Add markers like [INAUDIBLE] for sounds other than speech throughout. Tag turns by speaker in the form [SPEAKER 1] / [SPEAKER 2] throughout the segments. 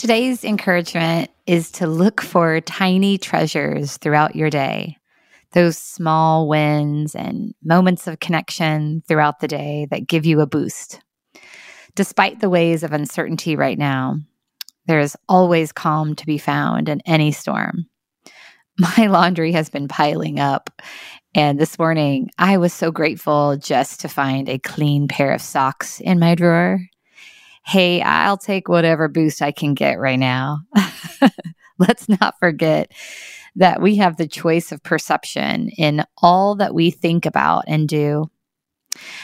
[SPEAKER 1] Today's encouragement is to look for tiny treasures throughout your day, those small wins and moments of connection throughout the day that give you a boost. Despite the ways of uncertainty right now, there is always calm to be found in any storm. [LAUGHS] My laundry has been piling up, and this morning I was so grateful just to find a clean pair of socks in my drawer hey, I'll take whatever boost I can get right now. [LAUGHS] Let's not forget that we have the choice of perception in all that we think about and do.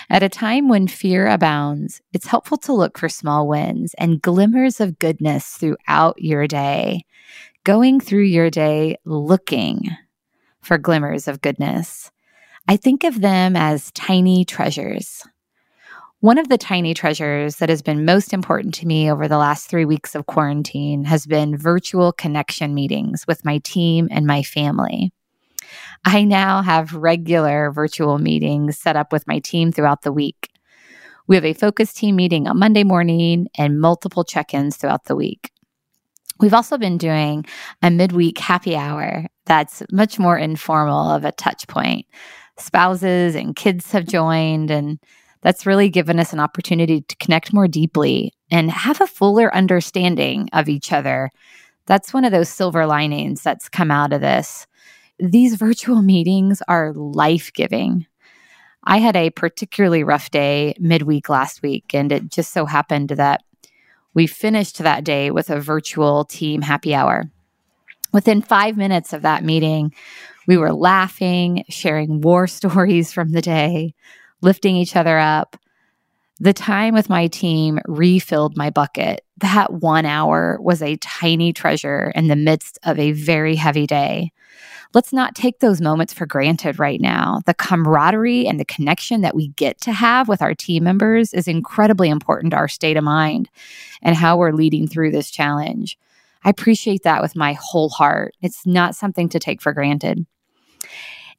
[SPEAKER 1] At a time when fear abounds, it's helpful to look for small wins and glimmers of goodness throughout your day. Going through your day looking for glimmers of goodness. I think of them as tiny treasures. One of the tiny treasures that has been most important to me over the last three weeks of quarantine has been virtual connection meetings with my team and my family. I now have regular virtual meetings set up with my team throughout the week. We have a focus team meeting on Monday morning and multiple check ins throughout the week. We've also been doing a midweek happy hour that's much more informal of a touch point. Spouses and kids have joined, and that's really given us an opportunity to connect more deeply and have a fuller understanding of each other. That's one of those silver linings that's come out of this. These virtual meetings are life giving. I had a particularly rough day midweek last week, and it just so happened that we finished that day with a virtual team happy hour. Within five minutes of that meeting, we were laughing, sharing war [LAUGHS] stories from the day, lifting each other up. The time with my team refilled my bucket. That one hour was a tiny treasure in the midst of a very heavy day. Let's not take those moments for granted right now. The camaraderie and the connection that we get to have with our team members is incredibly important to our state of mind and how we're leading through this challenge. I appreciate that with my whole heart. It's not something to take for granted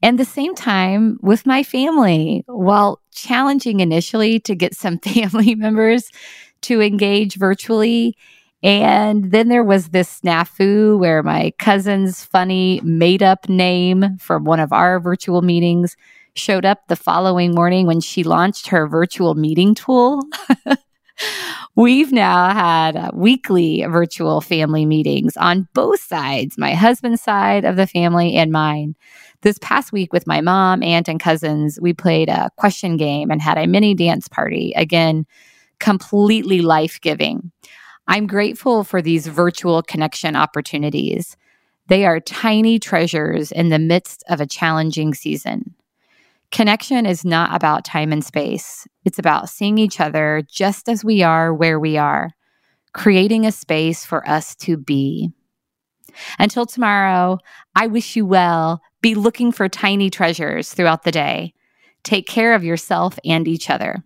[SPEAKER 1] and the same time with my family. While challenging initially to get some [LAUGHS] family members to engage virtually. And then there was this snafu where my cousin's funny made up name from one of our virtual meetings showed up the following morning when she launched her virtual meeting tool. [LAUGHS] We've now had uh, weekly virtual family meetings on both sides, my husband's side of the family and mine. This past week with my mom, aunt, and cousins, we played a question game and had a mini dance party. Again, completely life giving. I'm grateful for these virtual connection opportunities. They are tiny treasures in the midst of a challenging season. Connection is not about time and space, it's about seeing each other just as we are where we are, creating a space for us to be. Until tomorrow, I wish you well. Be looking for tiny treasures throughout the day. Take care of yourself and each other.